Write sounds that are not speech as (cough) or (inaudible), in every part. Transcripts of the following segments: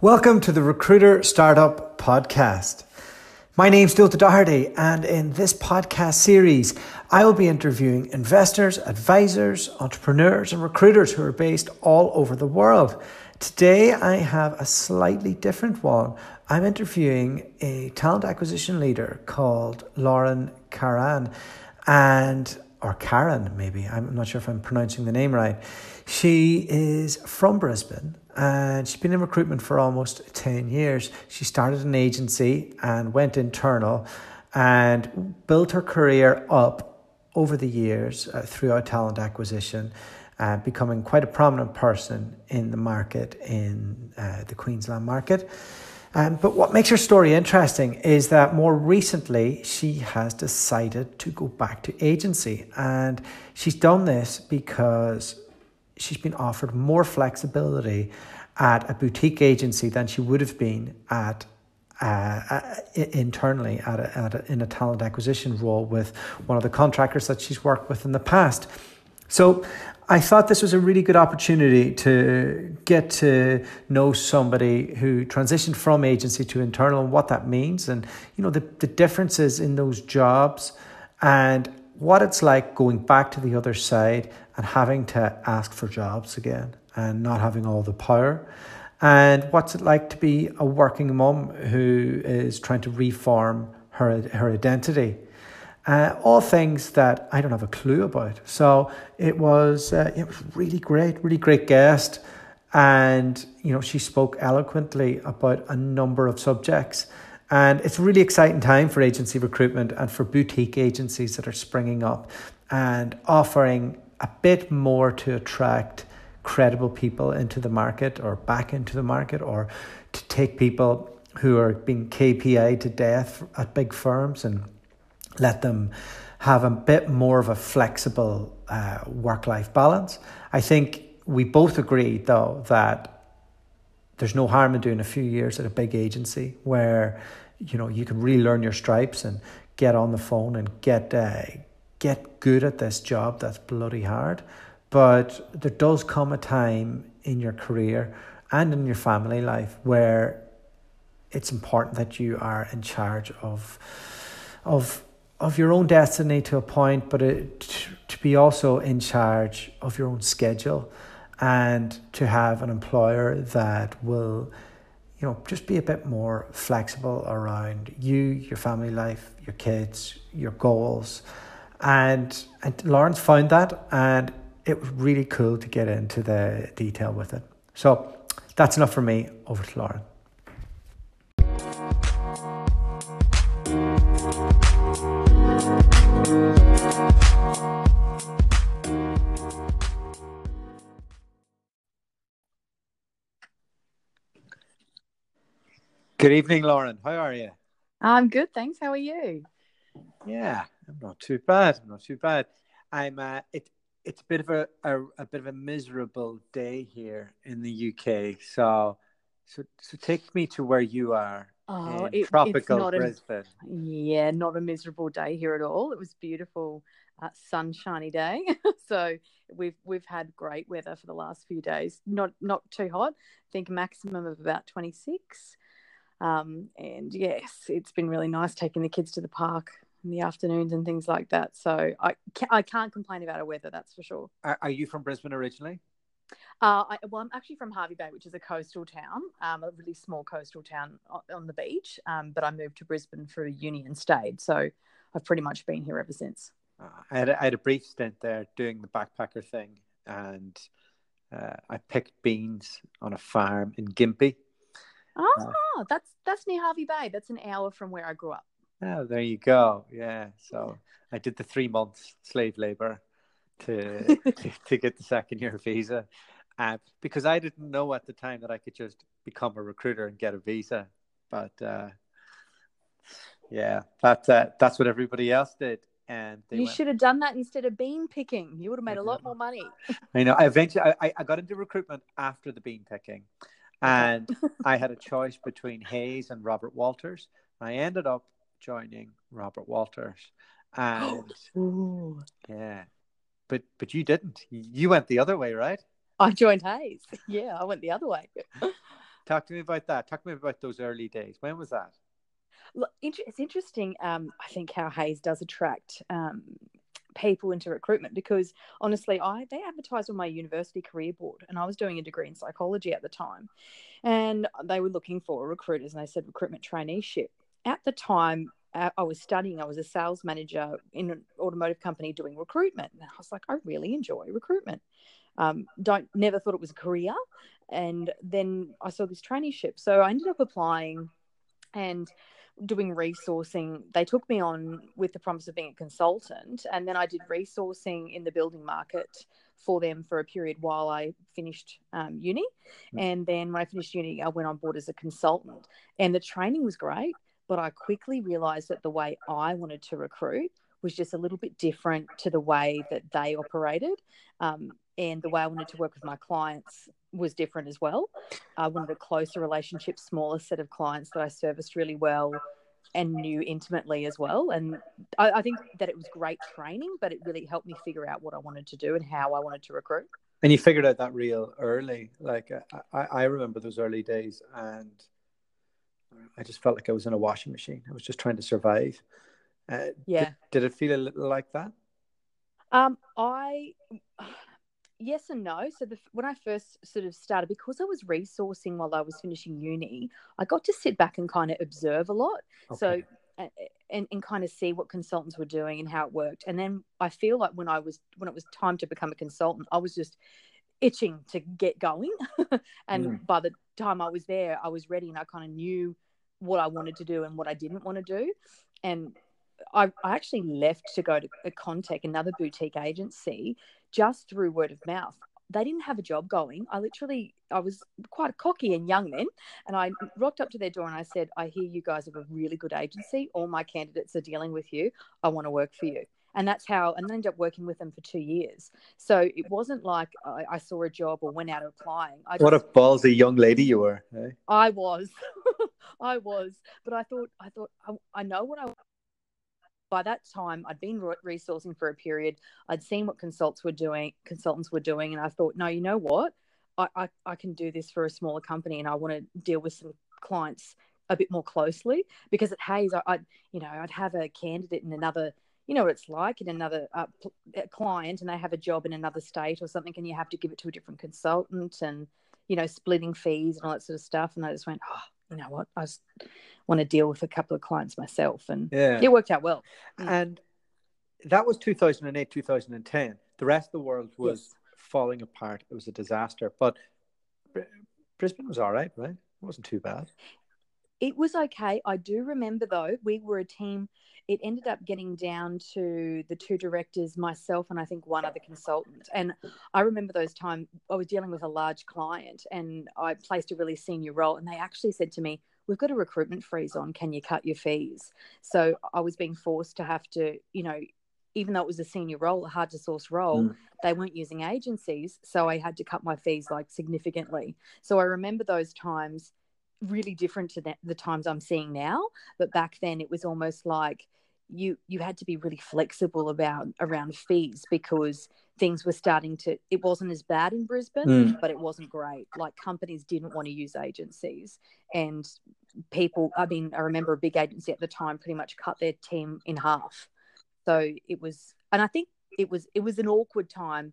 Welcome to the Recruiter Startup Podcast. My name's Dulta Doherty, and in this podcast series, I will be interviewing investors, advisors, entrepreneurs, and recruiters who are based all over the world. Today, I have a slightly different one. I'm interviewing a talent acquisition leader called Lauren Karan, and or Karen, maybe. I'm not sure if I'm pronouncing the name right. She is from Brisbane and she's been in recruitment for almost 10 years. She started an agency and went internal and built her career up over the years uh, throughout talent acquisition, uh, becoming quite a prominent person in the market, in uh, the Queensland market. Um, but what makes her story interesting is that more recently she has decided to go back to agency. And she's done this because she's been offered more flexibility at a boutique agency than she would have been at uh, uh, internally at, a, at a, in a talent acquisition role with one of the contractors that she's worked with in the past. So I thought this was a really good opportunity to get to know somebody who transitioned from agency to internal and what that means and you know the, the differences in those jobs and what it's like going back to the other side and having to ask for jobs again and not having all the power. And what's it like to be a working mum who is trying to reform her, her identity? Uh, all things that I don't have a clue about. So it was uh, it was really great, really great guest, and you know she spoke eloquently about a number of subjects. And it's a really exciting time for agency recruitment and for boutique agencies that are springing up and offering a bit more to attract credible people into the market or back into the market or to take people who are being KPI to death at big firms and let them have a bit more of a flexible uh, work life balance. I think we both agree, though, that there's no harm in doing a few years at a big agency where you know you can really learn your stripes and get on the phone and get uh, get good at this job that's bloody hard but there does come a time in your career and in your family life where it's important that you are in charge of of of your own destiny to a point, but it, to be also in charge of your own schedule and to have an employer that will you know just be a bit more flexible around you your family life your kids your goals and and Lauren's found that and it was really cool to get into the detail with it. So that's enough for me. Over to Lauren. Good evening, Lauren. How are you? I'm good, thanks. How are you? Yeah, I'm not too bad. I'm not too bad. I'm. Uh, it it's a bit of a, a, a bit of a miserable day here in the UK. So so so take me to where you are. Oh, in it, tropical Brisbane. A, yeah, not a miserable day here at all. It was beautiful, uh, sunshiny day. (laughs) so we've we've had great weather for the last few days. Not not too hot. I think maximum of about twenty six. Um, and yes, it's been really nice taking the kids to the park in the afternoons and things like that. So I can't, I can't complain about a weather, that's for sure. Are, are you from Brisbane originally? Uh, I, well, I'm actually from Hervey Bay, which is a coastal town, um, a really small coastal town on the beach. Um, but I moved to Brisbane for uni and stayed. So I've pretty much been here ever since. Uh, I, had a, I had a brief stint there doing the backpacker thing, and uh, I picked beans on a farm in Gympie. Oh, that's that's near Hervey Bay. That's an hour from where I grew up. Oh, there you go. Yeah. So I did the three months slave labor to, (laughs) to, to get the second year visa. Uh, because I didn't know at the time that I could just become a recruiter and get a visa. But uh, yeah, that, uh, that's what everybody else did. And you went, should have done that instead of bean picking. You would have made a lot more money. I know. I eventually, I, I got into recruitment after the bean picking, and (laughs) I had a choice between Hays and Robert Walters. I ended up joining Robert Walters, and (gasps) Ooh. yeah, but but you didn't. You went the other way, right? I joined Hays. (laughs) Yeah, I went the other way. (laughs) Talk to me about that. Talk to me about those early days. When was that? Look, it's interesting. Um, I think how Hays does attract um, people into recruitment because honestly, I they advertised on my university career board, and I was doing a degree in psychology at the time, and they were looking for recruiters, and they said recruitment traineeship. At the time, uh, I was studying. I was a sales manager in an automotive company doing recruitment, and I was like, I really enjoy recruitment. Um, don't never thought it was a career, and then I saw this traineeship, so I ended up applying, and doing resourcing. They took me on with the promise of being a consultant, and then I did resourcing in the building market for them for a period while I finished um, uni. Mm. And then when I finished uni, I went on board as a consultant, and the training was great. But I quickly realized that the way I wanted to recruit was just a little bit different to the way that they operated. Um, and the way I wanted to work with my clients was different as well. I wanted a closer relationship, smaller set of clients that I serviced really well and knew intimately as well. And I, I, think that it was great training, but it really helped me figure out what I wanted to do and how I wanted to recruit. And you figured out that real early. Like I, I remember those early days, and I just felt like I was in a washing machine. I was just trying to survive. Uh, yeah. Did, did it feel a little like that? Um, I yes and no. So the, when I first sort of started, because I was resourcing while I was finishing uni, I got to sit back and kind of observe a lot. Okay. So and, and kind of see what consultants were doing and how it worked. And then I feel like when I was when it was time to become a consultant, I was just itching to get going. (laughs) and mm. by the time I was there, I was ready and I kind of knew what I wanted to do and what I didn't want to do. And I, I actually left to go to a Contech, another boutique agency, just through word of mouth. They didn't have a job going. I literally, I was quite cocky and young then. And I rocked up to their door and I said, I hear you guys have a really good agency. All my candidates are dealing with you. I want to work for you. And that's how, and then ended up working with them for two years. So it wasn't like I, I saw a job or went out applying. I what a ballsy young lady you were. Eh? I was, (laughs) I was, but I thought, I thought, I, I know what I by that time I'd been resourcing for a period. I'd seen what consultants were doing, consultants were doing, and I thought, no, you know what, I, I, I can do this for a smaller company, and I want to deal with some clients a bit more closely because at Hays, I, would you know I'd have a candidate in another. You know what it's like in another uh, client, and they have a job in another state or something, and you have to give it to a different consultant, and you know splitting fees and all that sort of stuff. And I just went, oh, you know what, I just want to deal with a couple of clients myself, and yeah. it worked out well. Mm. And that was 2008, 2010. The rest of the world was yes. falling apart. It was a disaster, but Brisbane was all right, right? It wasn't too bad. It was okay. I do remember though, we were a team. It ended up getting down to the two directors, myself, and I think one other consultant. And I remember those times I was dealing with a large client and I placed a really senior role. And they actually said to me, We've got a recruitment freeze on. Can you cut your fees? So I was being forced to have to, you know, even though it was a senior role, a hard to source role, mm. they weren't using agencies. So I had to cut my fees like significantly. So I remember those times really different to the, the times I'm seeing now. But back then it was almost like you you had to be really flexible about around fees because things were starting to it wasn't as bad in Brisbane mm. but it wasn't great like companies didn't want to use agencies and people I mean I remember a big agency at the time pretty much cut their team in half so it was and I think it was it was an awkward time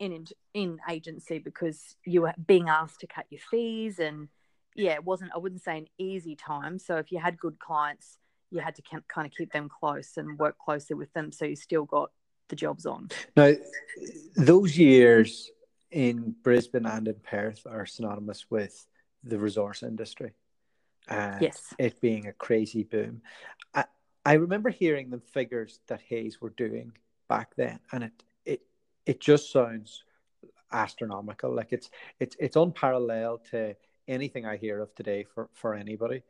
in in agency because you were being asked to cut your fees and yeah, it wasn't, I wouldn't say an easy time. So if you had good clients, you had to kind of keep them close and work closely with them. So you still got the jobs on. Now, those years in Brisbane and in Perth are synonymous with the resource industry. And yes. It being a crazy boom. I, I remember hearing the figures that Hays were doing back then, and it, it, it just sounds astronomical. Like it's, it's, it's unparalleled to anything I hear of today for for anybody,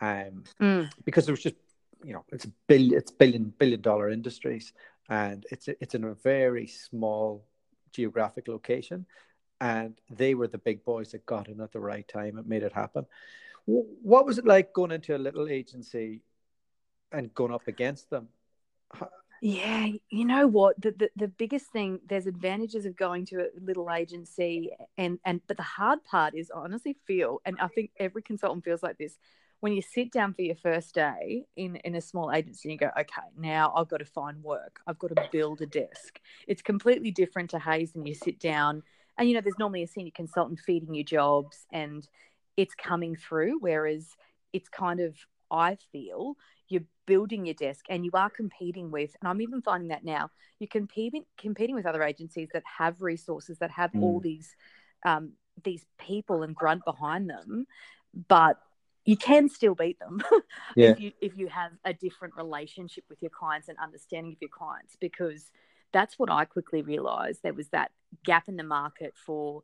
um, mm. because there was just you know it's a billion it's billion billion dollar industries, and it's it's in a very small geographic location, and they were the big boys that got in at the right time and made it happen. What was it like going into a little agency and going up against them? Yeah, you know what? The, the the biggest thing there's advantages of going to a little agency, and and but the hard part is I honestly feel, and I think every consultant feels like this. When you sit down for your first day in in a small agency, and you go, okay, now I've got to find work. I've got to build a desk. It's completely different to Hays, and you sit down, and you know there's normally a senior consultant feeding you jobs, and it's coming through. Whereas it's kind of I feel you're building your desk and you are competing with, and I'm even finding that now, you're competing competing with other agencies that have resources that have mm. all these um, these people and grunt behind them, but you can still beat them (laughs) yeah. if you if you have a different relationship with your clients and understanding of your clients because that's what I quickly realized there was that gap in the market for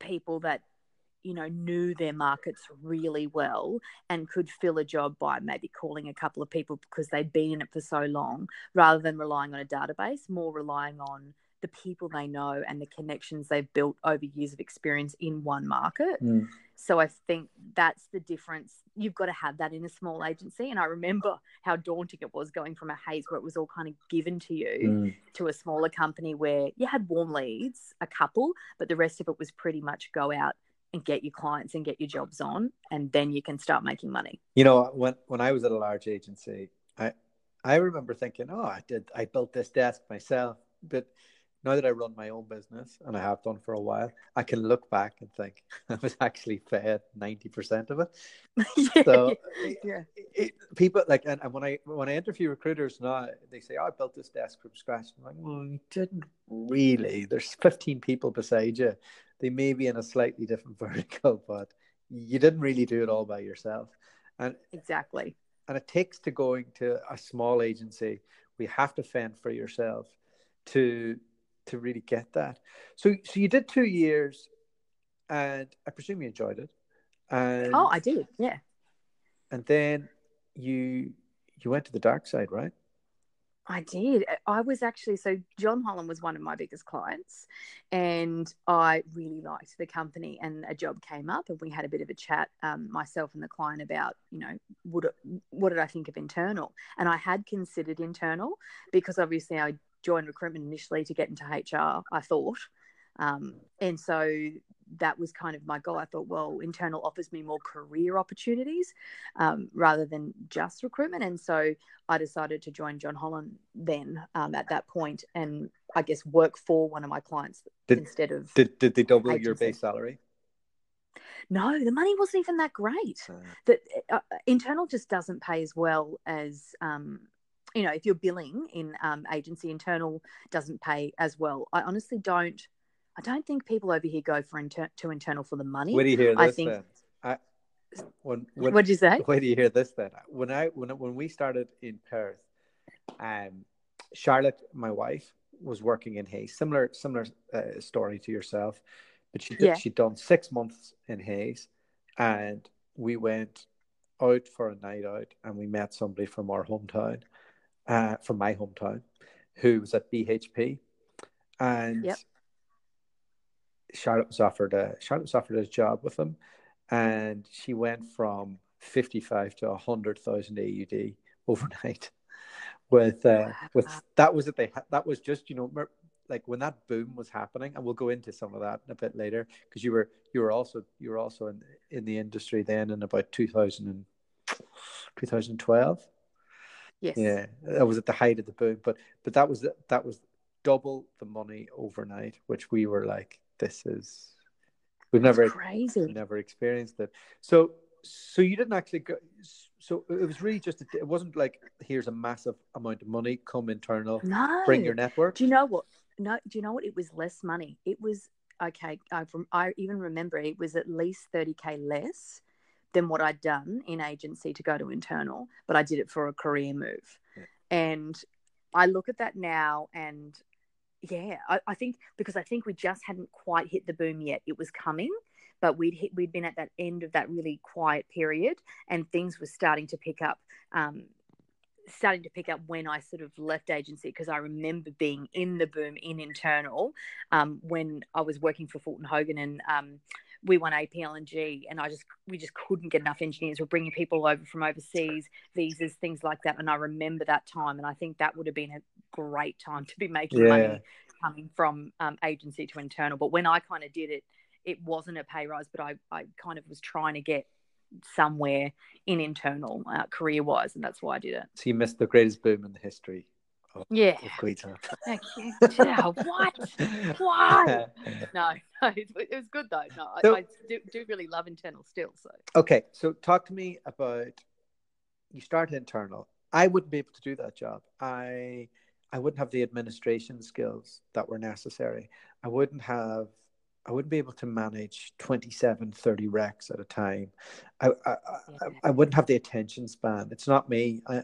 people that you know knew their markets really well and could fill a job by maybe calling a couple of people because they'd been in it for so long rather than relying on a database more relying on the people they know and the connections they've built over years of experience in one market mm. so i think that's the difference you've got to have that in a small agency and i remember how daunting it was going from a Hays where it was all kind of given to you mm. to a smaller company where you had warm leads a couple but the rest of it was pretty much go out and get your clients and get your jobs on and then you can start making money. You know when when i was at a large agency i i remember thinking oh i did i built this desk myself but now that i run my own business and i have done for a while i can look back and think (laughs) i was actually fed 90% of it. (laughs) So yeah. It, people like and, and when i when i interview recruiters now they say oh, i built this desk from scratch. I'm like well you didn't really. There's 15 people beside you. They may be in a slightly different (laughs) vertical, but you didn't really do it all by yourself. And exactly. And it takes to going to a small agency, we have to fend for yourself to to really get that. So so you did two years and I presume you enjoyed it. And Oh, I did, yeah. And then you you went to the dark side, right? I did. I was actually so John Holland was one of my biggest clients, and I really liked the company. And a job came up, and we had a bit of a chat, um, myself and the client, about you know, would it, what did I think of internal? And I had considered internal because obviously I joined recruitment initially to get into HR. I thought, um, and so that was kind of my goal. I thought, well, internal offers me more career opportunities um, rather than just recruitment. And so I decided to join John Holland then um, at that point and I guess work for one of my clients did, instead of. Did, did they double agency. your base salary? No, the money wasn't even that great. Uh, that uh, internal just doesn't pay as well as um, you know if you're billing in um, agency. Internal doesn't pay as well. I honestly don't I don't think people over here go for inter- to internal for the money. Where do you hear this? I think. Then? I, when, when, what did you say? Where do you hear this then? When I when when we started in Perth, um, Charlotte, my wife, was working in Hays. Similar similar uh, story to yourself, but she did, yeah. she'd done six months in Hays, and we went out for a night out, and we met somebody from our hometown, uh, from my hometown, who was at BHP, and yep. Charlotte was offered a Charlotte was offered a job with them, and she went from fifty five to hundred thousand AUD overnight. (laughs) With uh, with that was it. They that was just you know like when that boom was happening, and we'll go into some of that a bit later because you were you were also you were also in in the industry then in about 2000 and 2012. Yes. Yeah, that was at the height of the boom, but but that was that was double the money overnight, which we were like, this is we've never crazy. we've never experienced it. So so you didn't actually go so it was really just a, it wasn't like here's a massive amount of money come internal no. bring your network. Do you know what no do you know what? It was less money. It was okay i from i even remember it was at least 30k less than what i'd done in agency to go to internal but i did it for a career move yeah. and i look at that now and yeah, I, I, think because I think we just hadn't quite hit the boom yet. It was coming, but we'd hit, we'd been at that end of that really quiet period, and things were starting to pick up. Um, starting to pick up when I sort of left agency because I remember being in the boom in internal um, when I was working for Fulton Hogan and um, we won APLNG and G and I just we just couldn't get enough engineers. We're bringing people over from overseas, visas, things like that. And I remember that time, and I think that would have been a great time to be making yeah. money coming from um, agency to internal. But when I kind of did it, it wasn't a pay rise, but I, I kind of was trying to get somewhere in internal uh, career wise, and that's why I did it. So you missed the greatest boom in the history. Of, yeah. Oh, of (laughs) Thank you. yeah, what? Why? (laughs) no, no, (laughs) it, was good though. No, so, I, I do, do, really love internal still. So okay, so talk to me about you start internal. I wouldn't be able to do that job. I I wouldn't have the administration skills that were necessary. I wouldn't have I wouldn't be able to manage 27, 30 recs at a time. I, I, I, I wouldn't have the attention span. It's not me. I,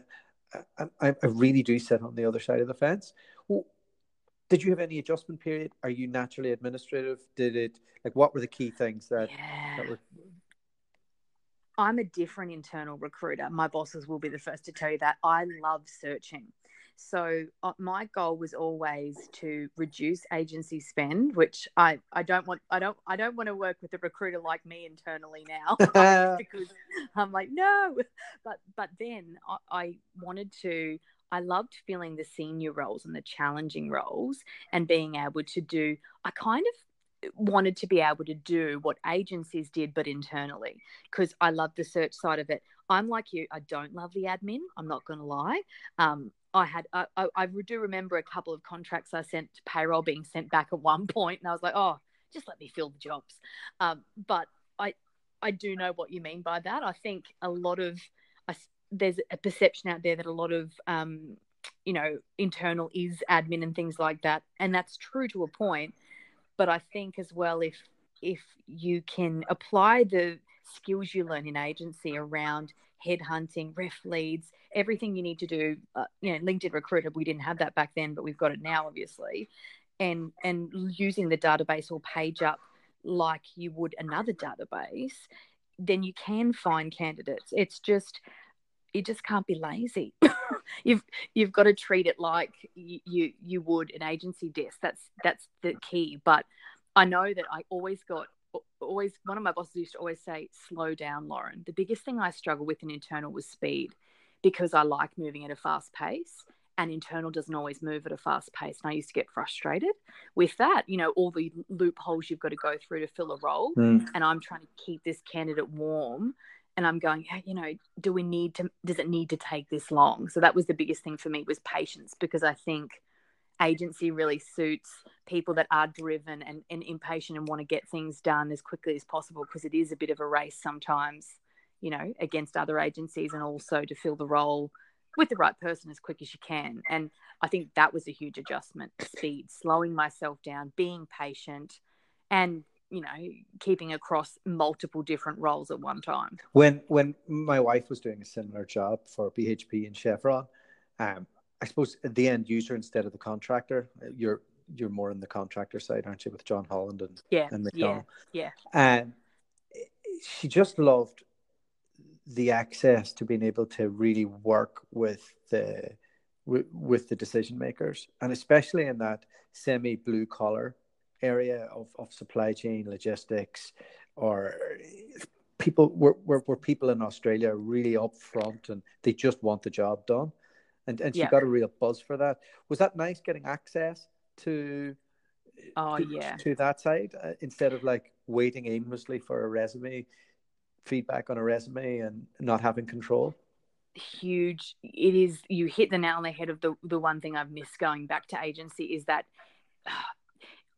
I, I really do sit on the other side of the fence. Well, did you have any adjustment period? Are you naturally administrative? Did it, like, what were the key things that, yeah. that were? I'm a different internal recruiter. My bosses will be the first to tell you that. I love searching. So uh, my goal was always to reduce agency spend, which I, I don't want I don't I don't want to work with a recruiter like me internally now (laughs) (laughs) because I'm like no, but but then I, I wanted to I loved filling the senior roles and the challenging roles and being able to do I kind of wanted to be able to do what agencies did but internally because I love the search side of it. I'm like you. I don't love the admin. I'm not going to lie. Um, I had I, I do remember a couple of contracts I sent to payroll being sent back at one (laughs) point, and I was like, oh, just let me fill the jobs. Um, but I I do know what you mean by that. I think a lot of I, there's a perception out there that a lot of um, you know internal is admin and things like that, and that's true to a point. But I think as well if if you can apply the skills you learn in agency around headhunting, ref leads, everything you need to do. Uh, you know, LinkedIn Recruiter, we didn't have that back then, but we've got it now, obviously. And and using the database or PageUp like you would another database, then you can find candidates. It's just you just can't be lazy. (laughs) you've you've got to treat it like you, you you would an agency desk. That's that's the key. But I know that I always got always one of my bosses used to always say, "Slow down, Lauren." The biggest thing I struggle with in internal was speed, because I like moving at a fast pace, and internal doesn't always move at a fast pace. And I used to get frustrated with that. You know, all the loopholes you've got to go through to fill a role, mm. and I'm trying to keep this candidate warm. And I'm going, hey, you know, do we need to? Does it need to take this long? So that was the biggest thing for me was patience, because I think agency really suits people that are driven and, and impatient and want to get things done as quickly as possible because it is a bit of a race sometimes, you know, against other agencies and also to fill the role with the right person as quick as you can. And I think that was a huge adjustment speed, slowing myself down, being patient, and you know keeping across multiple different roles at one time when when my wife was doing a similar job for bhp and chevron um, I suppose the end user instead of the contractor. You're you're more in the contractor side, aren't you, with John Holland and yeah, and yeah, yeah. And she just loved the access to being able to really work with the with, with the decision makers, and especially in that semi blue collar area of, of supply chain logistics, or people were, were, were people in Australia really upfront and they just want the job done and and she yeah. got a real buzz for that. Was that nice getting access to? Oh to, yeah. To that side uh, instead of like waiting aimlessly for a resume, feedback on a resume, and not having control. Huge. It is. You hit the nail on the head of the the one thing I've missed going back to agency is that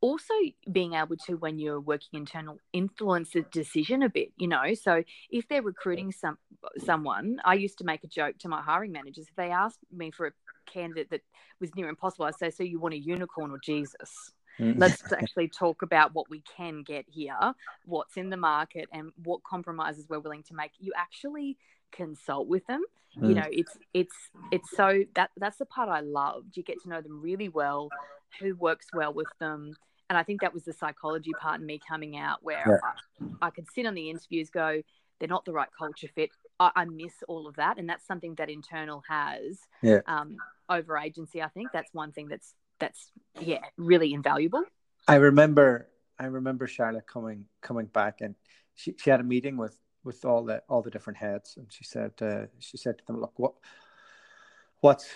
also being able to when you're working internal influence the decision a bit you know? So if they're recruiting some someone i used to make a joke to my hiring managers. If they asked me for a candidate that was near impossible. I say so you want a unicorn or jesus? Mm. let's (laughs) actually talk about what we can get here what's in the market and what compromises we're willing to make. You actually consult with them. Mm. you know it's it's it's so that that's the part i loved. You get to know them really well who works well with them and I think that was the psychology part in me coming out where yeah. I, I, could sit on the interviews, go, they're not the right culture fit. I, I miss all of that, and that's something that internal has yeah. um, over agency. I think that's one thing that's that's yeah really invaluable. I remember I remember Charlotte coming coming back, and she, she had a meeting with with all the all the different heads, and she said uh, she said to them, "Look, what what's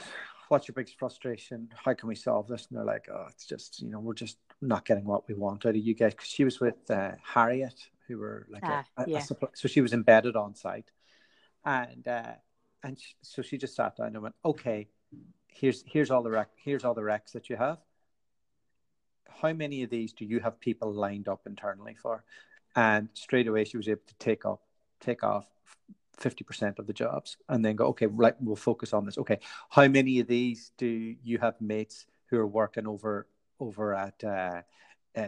what's your biggest frustration? How can we solve this? And they're like, oh, it's just, you know, we're just not getting what we want out of you guys. Because she was with uh, Harriet, who were like ah, a, a, yeah. a supply, so she was embedded on site, and uh, and she, so she just sat down and went, okay, here's here's all the rec, here's all the recs that you have. How many of these do you have people lined up internally for? And straight away, she was able to take off take off 50% of the jobs and then go, okay, right, we'll focus on this. Okay, how many of these do you have mates who are working over over at uh, uh,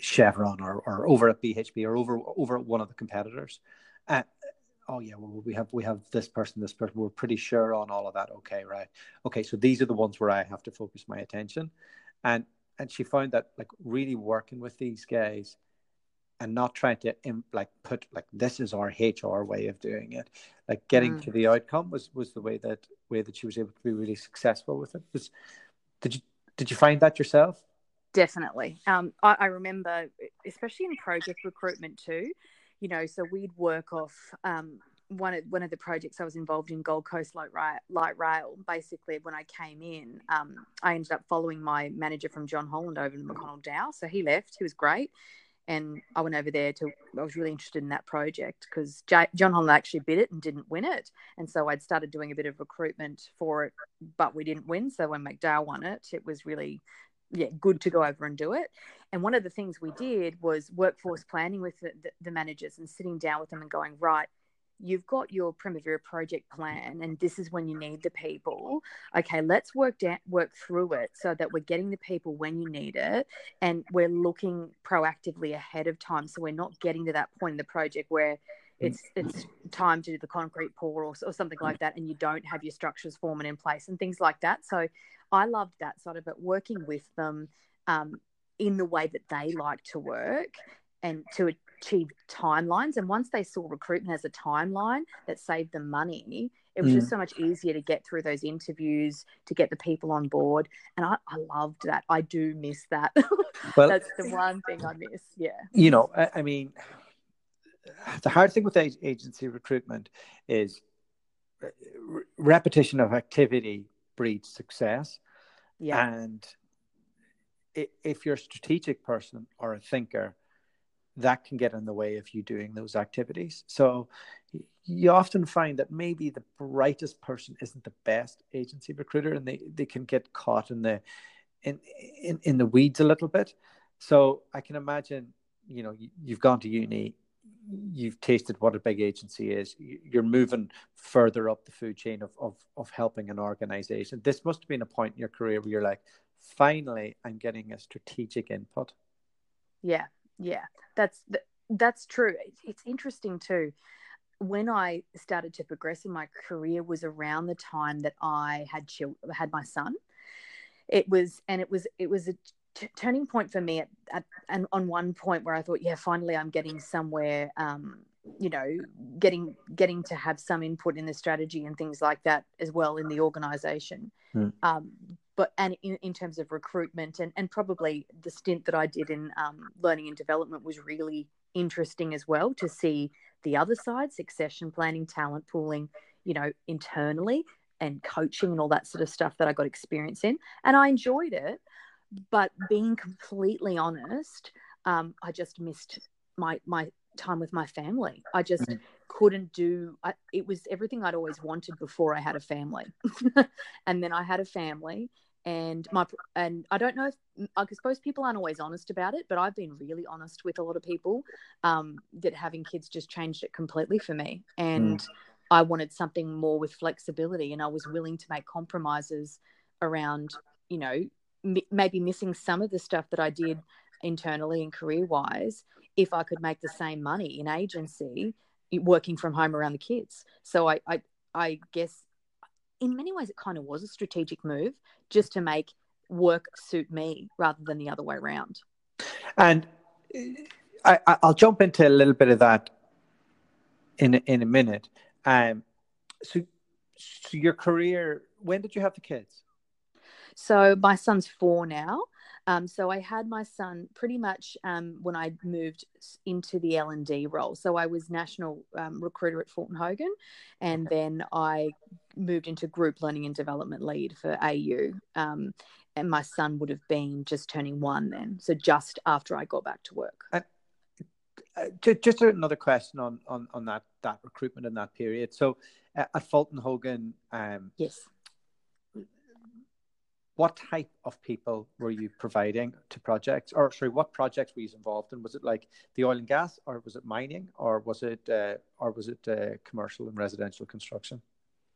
Chevron or, or over at BHP or over over at one of the competitors? Uh, oh yeah, well we have we have this person, this person. We're pretty sure on all of that. Okay, right. Okay, so these are the ones where I have to focus my attention, and and she found that like really working with these guys and not trying to like put like this is our HR way of doing it. Like getting mm. to the outcome was was the way that way that she was able to be really successful with it. Was did you did you find that yourself? Definitely. Um, I, I remember, especially in project recruitment too. You know, so we'd work off um, one of one of the projects I was involved in, Gold Coast Light Rail. Light Rail. Basically, when I came in, um, I ended up following my manager from John Holland over to McConnell Dowell. So he left. He was great and I went over there to. I was really interested in that project because J- John Holland actually bid it and didn't win it, and so I'd started doing a bit of recruitment for it, but we didn't win. So when McDowell won it, it was really yeah good to go over and do it. And one of the things we did was workforce planning with the, the, the managers and sitting down with them and going right you've got your Primavera project plan, and this is when you need the people. Okay, let's work down, work through it so that we're getting the people when you need it, and we're looking proactively ahead of time. So we're not getting to that point in the project where it's it's time to do the concrete pour or, or something like that, and you don't have your structures forming in place and things like that. So I loved that sort of it, working with them. Um, in the way that they like to work and to achieve timelines. And once they saw recruitment as a timeline that saved them money, it was mm. just so much easier to get through those interviews, to get the people on board. And I, I loved that. I do miss that. (laughs) Well, That's the one thing I miss. Yeah. You know, I, I mean, the hard thing with agency recruitment is uh, repetition of activity breeds success. Yeah. And if you're a strategic person or a thinker, that can get in the way of you doing those activities. So you often find that maybe the brightest person isn't the best agency recruiter and they, they can get caught in the in, in in the weeds a little bit. So I can imagine, you know, you've gone to uni, you've tasted what a big agency is, you're moving further up the food chain of, of, of helping an organization. This must have been a point in your career where you're like, finally, I'm getting a strategic input. Yeah, yeah, that's that's true. It's interesting too. When I started to progress in my career was around the time that I had chil- had my son. It was, and it was, it was a t- turning point for me at, at, and on one point where I thought, yeah, finally I'm getting somewhere. Um, you know, getting getting to have some input in the strategy and things like that as well in the organisation. Mm. Um, but and in, in terms of recruitment and, and probably the stint that I did in um, learning and development was really interesting as well to see the other side, succession planning, talent pooling, you know, internally and coaching and all that sort of stuff that I got experience in. And I enjoyed it. But being completely honest, um, I just missed my my time with my family. I just mm-hmm. couldn't do I, it was everything I'd always wanted before I had a family. (laughs) and then I had a family and my and I don't know if I suppose people aren't always honest about it, but I've been really honest with a lot of people um, that having kids just changed it completely for me, and mm. I wanted something more with flexibility, and I was willing to make compromises around, you know, m- maybe missing some of the stuff that I did internally and career wise if I could make the same money in agency working from home around the kids. So I, I, I guess in many ways it kind of was a strategic move just to make work suit me rather than the other way around. And I, will jump into a little bit of that in in a minute. Um, so, so your career. When did you have the kids? So my son's four now. Um, so I had my son pretty much um, when I moved into the L and D role. So I was national um, recruiter at Fulton Hogan, and then I moved into group learning and development lead for AU. Um, and my son would have been just turning one then. So just after I got back to work. And, uh, just another question on, on, on that, that recruitment in that period. So uh, at Fulton Hogan, um, yes what type of people were you providing to projects? Or sorry what projects were you involved in? Was it like the oil and gas or was it mining or was it uh, or was it uh, commercial and residential construction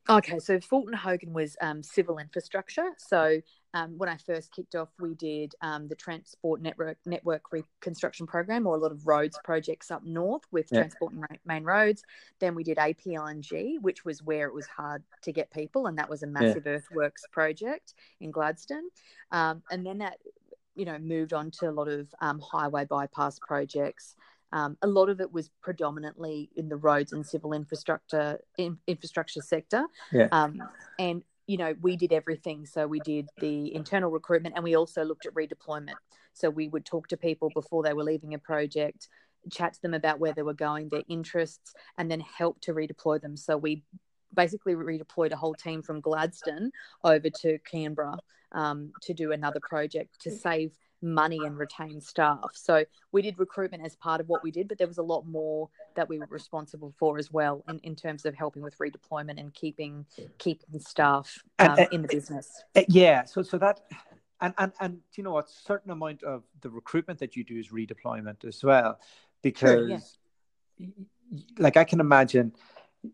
Okay, so Fulton Hogan was um, civil infrastructure. So um, when I first kicked off, we did um, the transport network network reconstruction program, or a lot of roads projects up north with yeah. transport and main roads. Then we did APLNG, which was where it was hard to get people, and that was a massive yeah. earthworks project in Gladstone. Um, and then that, you know, moved on to a lot of um, highway bypass projects. Um, a lot of it was predominantly in the roads and civil infrastructure in, infrastructure sector. Yeah. Um, and you know, we did everything. So we did the internal recruitment, and we also looked at redeployment. So we would talk to people before they were leaving a project, chat to them about where they were going, their interests, and then help to redeploy them. So we basically redeployed a whole team from Gladstone over to Canberra um, to do another project to save money and retain staff. So we did recruitment as part of what we did, but there was a lot more that we were responsible for as well in, in terms of helping with redeployment and keeping keeping staff um, and, uh, in the business. Uh, yeah. So so that and and and you know a certain amount of the recruitment that you do is redeployment as well, because yeah. like I can imagine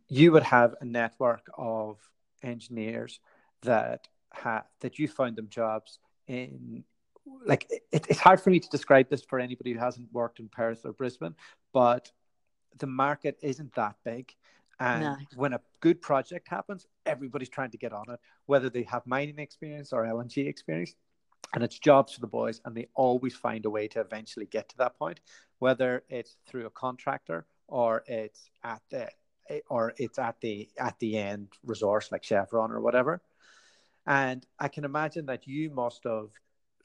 you would have a network of engineers that have that you found them jobs in like it, it's hard for me to describe this for anybody who hasn't worked in Perth or Brisbane, but the market isn't that big. And no. when a good project happens, everybody's trying to get on it, whether they have mining experience or LNG experience. And it's jobs for the boys, and they always find a way to eventually get to that point, whether it's through a contractor or it's at the or it's at the at the end resource like Chevron or whatever. And I can imagine that you must have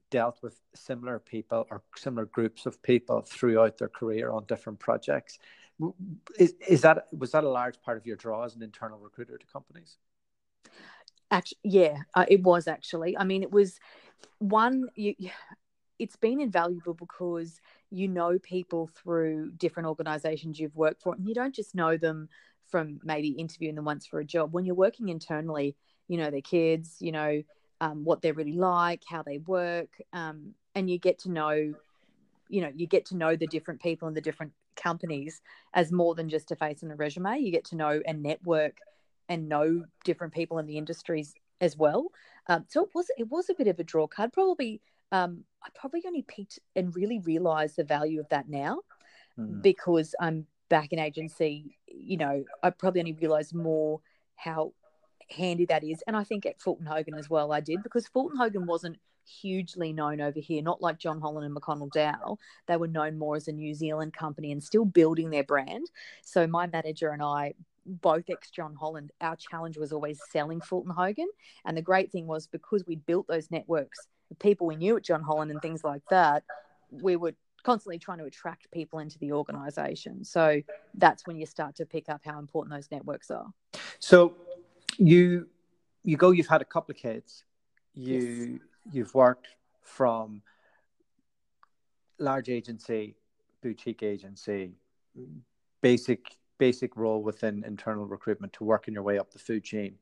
dealt with similar people or similar groups of people throughout their career on different projects. Is, is that was that a large part of your draw as an internal recruiter to companies? Actually, yeah, uh, it was actually. I mean, it was one. You, it's been invaluable because you know people through different organizations you've worked for, and you don't just know them from maybe interviewing them once for a job. When you're working internally, you know their kids, you know um, what they're really like, how they work, um, and you get to know, you know, you get to know the different people and the different companies as more than just a face and a resume. You get to know and network and know different people in the industries as well. Um, so it was it was a bit of a draw card. Probably um, I probably only picked and really realised the value of that now mm. because I'm back in agency. You know, I probably only realised more how handy that is. And I think at Fulton Hogan as well, I did because Fulton Hogan wasn't hugely known over here, not like John Holland and McConnell Dowell. They were known more as a New Zealand company and still building their brand. So my manager and I, both ex John Holland, our challenge was always selling Fulton Hogan. And the great thing was because we built those networks, the people we knew at John Holland and things like that, we were constantly trying to attract people into the organization. So that's when you start to pick up how important those networks are. So you you go you've had a couple of kids you yes. you've worked from large agency boutique agency basic basic role within internal recruitment to working your way up the food chain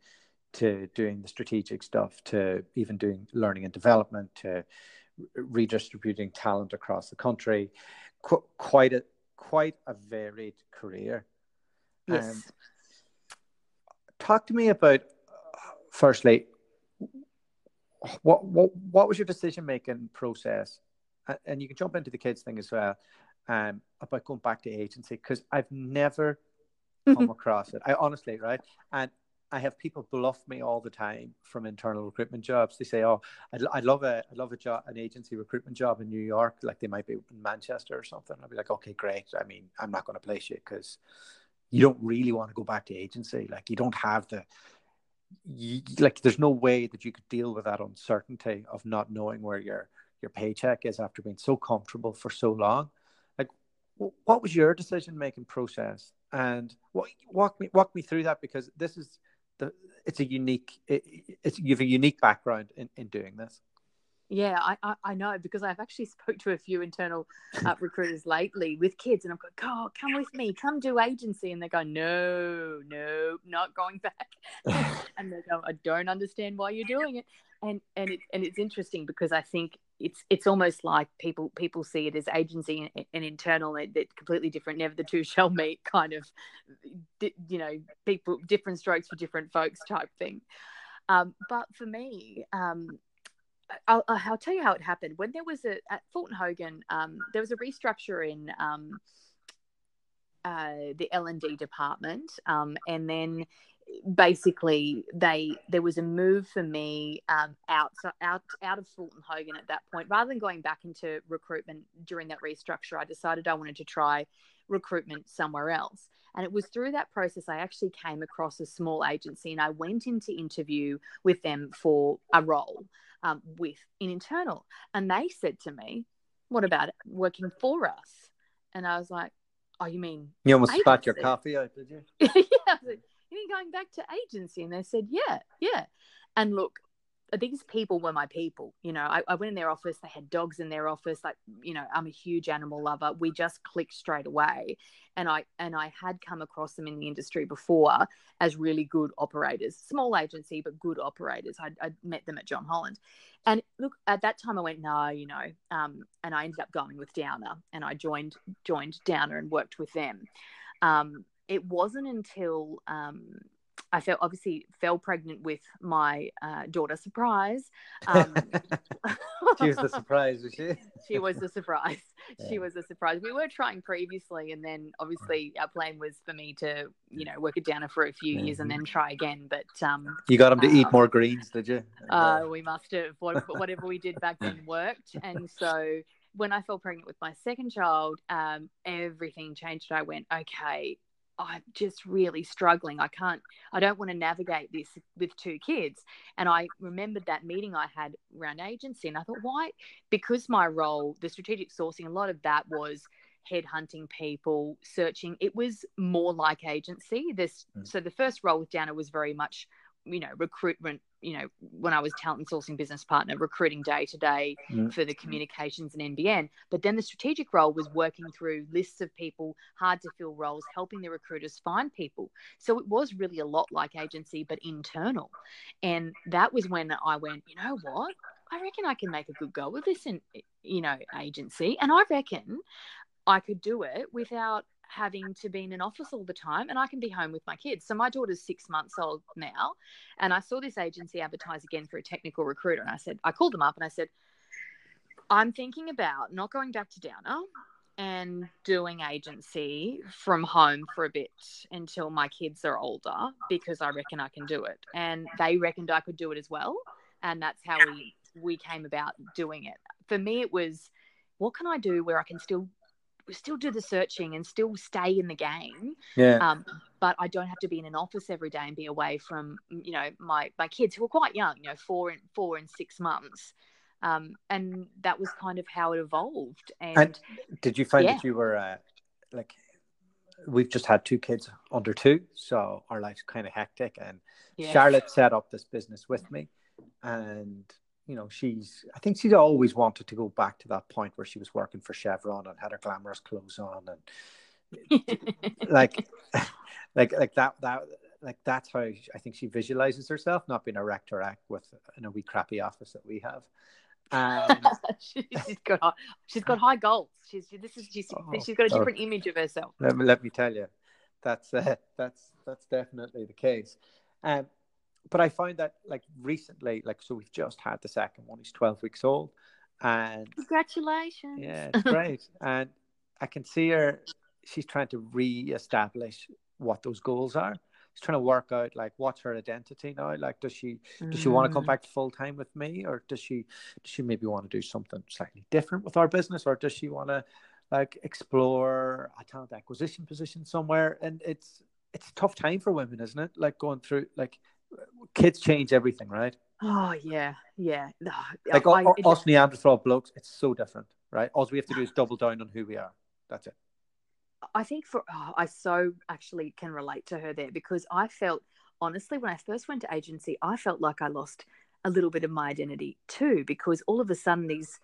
to doing the strategic stuff to even doing learning and development to redistributing talent across the country Qu- quite a quite a varied career yes. Um, talk to me about firstly what what what was your decision making process and you can jump into the kids thing as well um, about going back to agency because i've never come mm-hmm. across it. I honestly right? And i have people bluff me all the time from internal recruitment jobs. They say oh i'd, I'd love a i'd love a job an agency recruitment job in new york like they might be in manchester or something. I'd be like okay great. I mean i'm not going to place you because you don't really want to go back to agency. Like you don't have the you, like there's no way that you could deal with that uncertainty of not knowing where your your paycheck is after being so comfortable for so long. Like what was your decision making process and what walk me walk me through that because this is the it's a unique it, it's you have a unique background in, in doing this yeah, I, I, I, know because I've actually spoke to a few internal uh, (laughs) recruiters lately with kids, and I'm going, "Oh, come with me, come do agency," and they go, "No, no, not going back." (laughs) and they go, "I don't understand why you're doing it," and and it, and it's interesting because I think it's it's almost like people people see it as agency and, and internal, and they're completely different. Never the two (laughs) shall meet, kind of, you know, people different strokes for different folks type thing. Um, but for me, um, I'll, I'll, tell you how it happened. When there was a at Fulton Hogan, um, there was a restructure in um, uh, the L and D department, um, and then basically they there was a move for me um, out out out of Fulton Hogan at that point. Rather than going back into recruitment during that restructure, I decided I wanted to try recruitment somewhere else. And it was through that process I actually came across a small agency and I went into interview with them for a role um, with in internal. And they said to me, What about working for us? And I was like, Oh, you mean you almost agency? spat your coffee out, did you? (laughs) yeah. Like, you mean going back to agency? And they said, Yeah, yeah. And look, these people were my people. You know, I, I, went in their office. They had dogs in their office. Like, you know, I'm a huge animal lover. We just clicked straight away, and I and I had come across them in the industry before as really good operators. Small agency, but good operators. I, I met them at John Holland, and look, at that time I went, no, you know, um, and I ended up going with Downer, and I joined joined Downer and worked with them. Um, it wasn't until um, I felt obviously fell pregnant with my uh, daughter. Surprise! Um, (laughs) she was the surprise, was she? (laughs) she was the surprise. Yeah. She was the surprise. We were trying previously, and then obviously our plan was for me to, you know, work it down for a few years and then try again. But um, you got him to uh, eat more greens, did you? Uh, we must have. Whatever we did back then worked, and (laughs) so when I fell pregnant with my second child, um, everything changed. I went, okay, I'm just really struggling. I can't, I don't want to navigate this with two kids. And I remembered that meeting I had around agency, and I thought, why? Because my role, the strategic sourcing, a lot of that was headhunting people, searching. It was more like agency. This, mm. so the first role with Downer was very much you know recruitment you know when i was talent and sourcing business partner recruiting day to day mm. for the communications and nbn but then the strategic role was working through lists of people hard to fill roles helping the recruiters find people. So it was really a lot like agency but internal. And that was when i went you know what? I reckon i can make a good go of this in you know agency. And i reckon i could do it without having to be in an office all the time and I can be home with my kids. So my daughter's six months old now. And I saw this agency advertise again for a technical recruiter. And I said, I called them up and I said, I'm thinking about not going back to Downer and doing agency from home for a bit until my kids are older because I reckon I can do it. And they reckoned I could do it as well. And that's how we we came about doing it. For me it was what can I do where I can still still do the searching and still stay in the game. Yeah. Um, but I don't have to be in an office every day and be away from you know my my kids who are quite young, you know, four and four and six months. Um, and that was kind of how it evolved. And, and did you find yeah. that you were uh, like? We've just had two kids under two, so our life's kind of hectic. And yeah. Charlotte set up this business with me, and you know, she's I think she's always wanted to go back to that point where she was working for Chevron and had her glamorous clothes on and (laughs) like (laughs) like like that that like that's how I think she visualizes herself, not being a rector act with in a wee crappy office that we have. Um, (laughs) she's got she's got high goals. She's this is she's, oh, she's got a different oh, image of herself. Let me let me tell you, that's uh, that's that's definitely the case. Um, but I find that like recently, like so we've just had the second one. He's twelve weeks old, and congratulations. Yeah, (laughs) it's great, and I can see her. She's trying to re-establish what those goals are. She's trying to work out like what's her identity now. Like, does she does she want to come mm. back full time with me, or does she does she maybe want to do something slightly different with our business, or does she want to like explore a talent acquisition position somewhere? And it's it's a tough time for women, isn't it? Like going through like kids change everything, right? Oh yeah, yeah. Like I, us Neanderthal blokes, it's so different, right? All we have to do is (sighs) double down on who we are. That's it. I think for oh, I so actually can relate to her there because I felt honestly, when I first went to agency, I felt like I lost a little bit of my identity too, because all of a sudden these,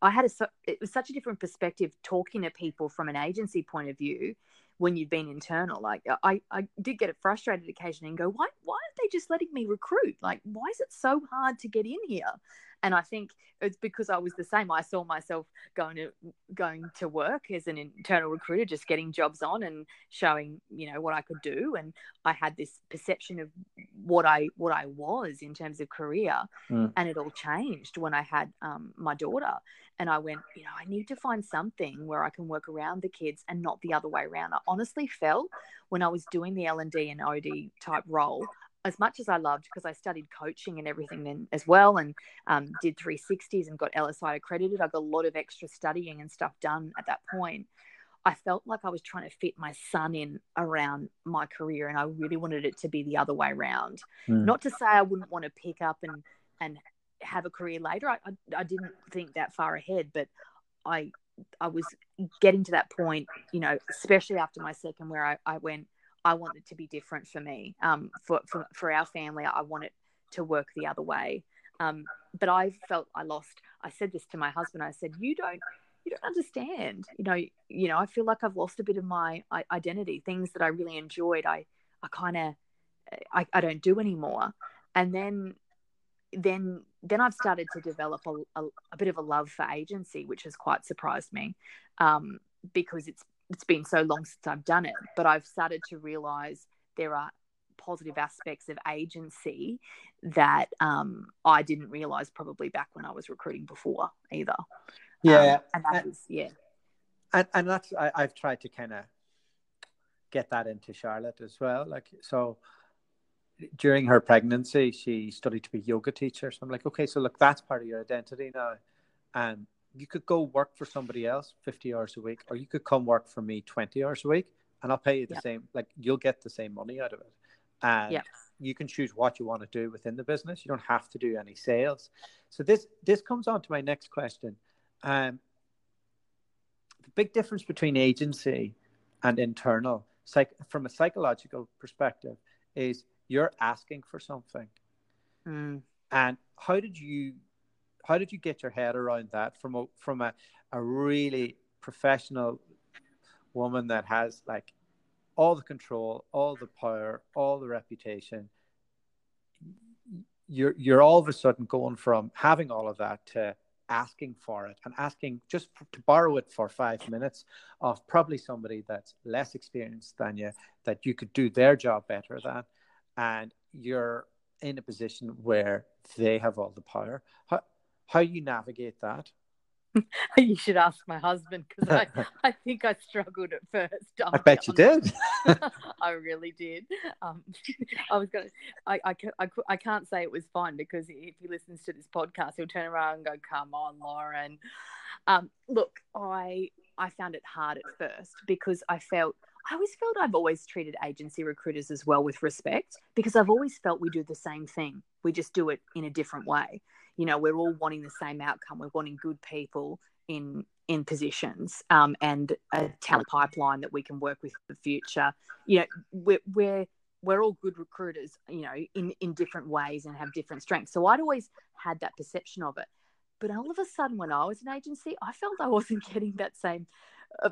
I had a, it was such a different perspective talking to people from an agency point of view when you've been internal. Like uh, I, I did get frustrated occasionally and go, why, why aren't they just letting me recruit? Like, why is it so hard to get in here? And I think it's because I was the same. I saw myself going to going to work as an internal recruiter, just getting jobs on and showing, you know, what I could do. And I had this perception of what I what I was in terms of career. Mm. And it all changed when I had um, my daughter. And I went, you know, I need to find something where I can work around the kids and not the other way around. I honestly felt when I was doing the L and D and OD type role, as much as I loved because I studied coaching and everything then as well and um, did 360s and got LSI accredited. I got a lot of extra studying and stuff done at that point. I felt like I was trying to fit my son in around my career and I really wanted it to be the other way around. Mm. Not to say I wouldn't want to pick up and, and have a career later. I, I, I didn't think that far ahead, but I I was getting to that point, you know, especially after my second where I, I went, I want it to be different for me. Um, for, for, for our family, I want it to work the other way. Um, but I felt I lost. I said this to my husband. I said, "You don't, you don't understand. You know, you know. I feel like I've lost a bit of my identity. Things that I really enjoyed, I, I kind of, I, I don't do anymore. And then, then, then I've started to develop a, a, a bit of a love for agency, which has quite surprised me, um, because it's it's been so long since I've done it, but I've started to realize there are positive aspects of agency that um, I didn't realize probably back when I was recruiting before either. Yeah, um, and that and, is yeah, and and that's I, I've tried to kind of get that into Charlotte as well. Like so, during her pregnancy, she studied to be yoga teacher. So I'm like, okay, so look, that's part of your identity now, and you could go work for somebody else 50 hours a week or you could come work for me 20 hours a week and i'll pay you the same like you'll get the same money out of it. And you can choose what you want to do within the business. You don't have to do any sales. So this this comes on to my next question. Um, the big difference between agency and internal psych- from a psychological perspective is you're asking for something. Mm. and how did you how did you get your head around that from a from a, a really professional woman that has like all the control, all the power, all the reputation? You're you're all of a sudden going from having all of that to asking for it and asking just to borrow it for five minutes of probably somebody that's less experienced than you that you could do their job better than and you're in a position where they have all the power how, how you navigate that (laughs) you should ask my husband because I, (laughs) I think I struggled at first. i bet you did. (laughs) I really did. Um, I was to, I, I, I, I can't say it was fun because if he listens to this podcast, he'll turn around and go, come on, Lauren. Um, look, I, I found it hard at first because I felt, I always felt I've always treated agency recruiters as well with respect because I've always felt we do the same thing. We just do it in a different way you know we're all wanting the same outcome. We're wanting good people in in positions um, and a talent pipeline that we can work with for the future. You know we're, we're we're all good recruiters you know in in different ways and have different strengths. So i'd always had that perception of it. But all of a sudden when i was an agency i felt i wasn't (laughs) getting that same uh,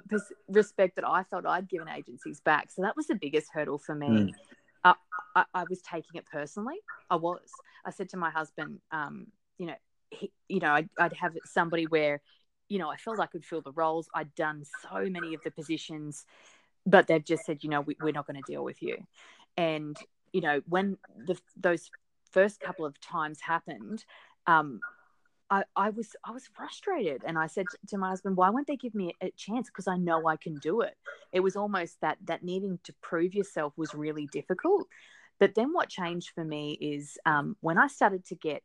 respect that i felt i'd given agencies back. So that was the biggest hurdle for me. Mm. uh, I, I, was taking it personally. I was. I said to my husband um, you know, he, you know, I'd, I'd have somebody where, you know, I felt I could fill the roles. I'd done so many of the positions, but they've just said, you know, we, we're not going to deal with you. And you know, when the, those first couple of times happened, um, I, I, was I was frustrated, and I said to my husband, "Why won't they give me a chance? Because I know I can do it." It was almost that that needing to prove yourself was really difficult. But then what changed for me is um, when I started to get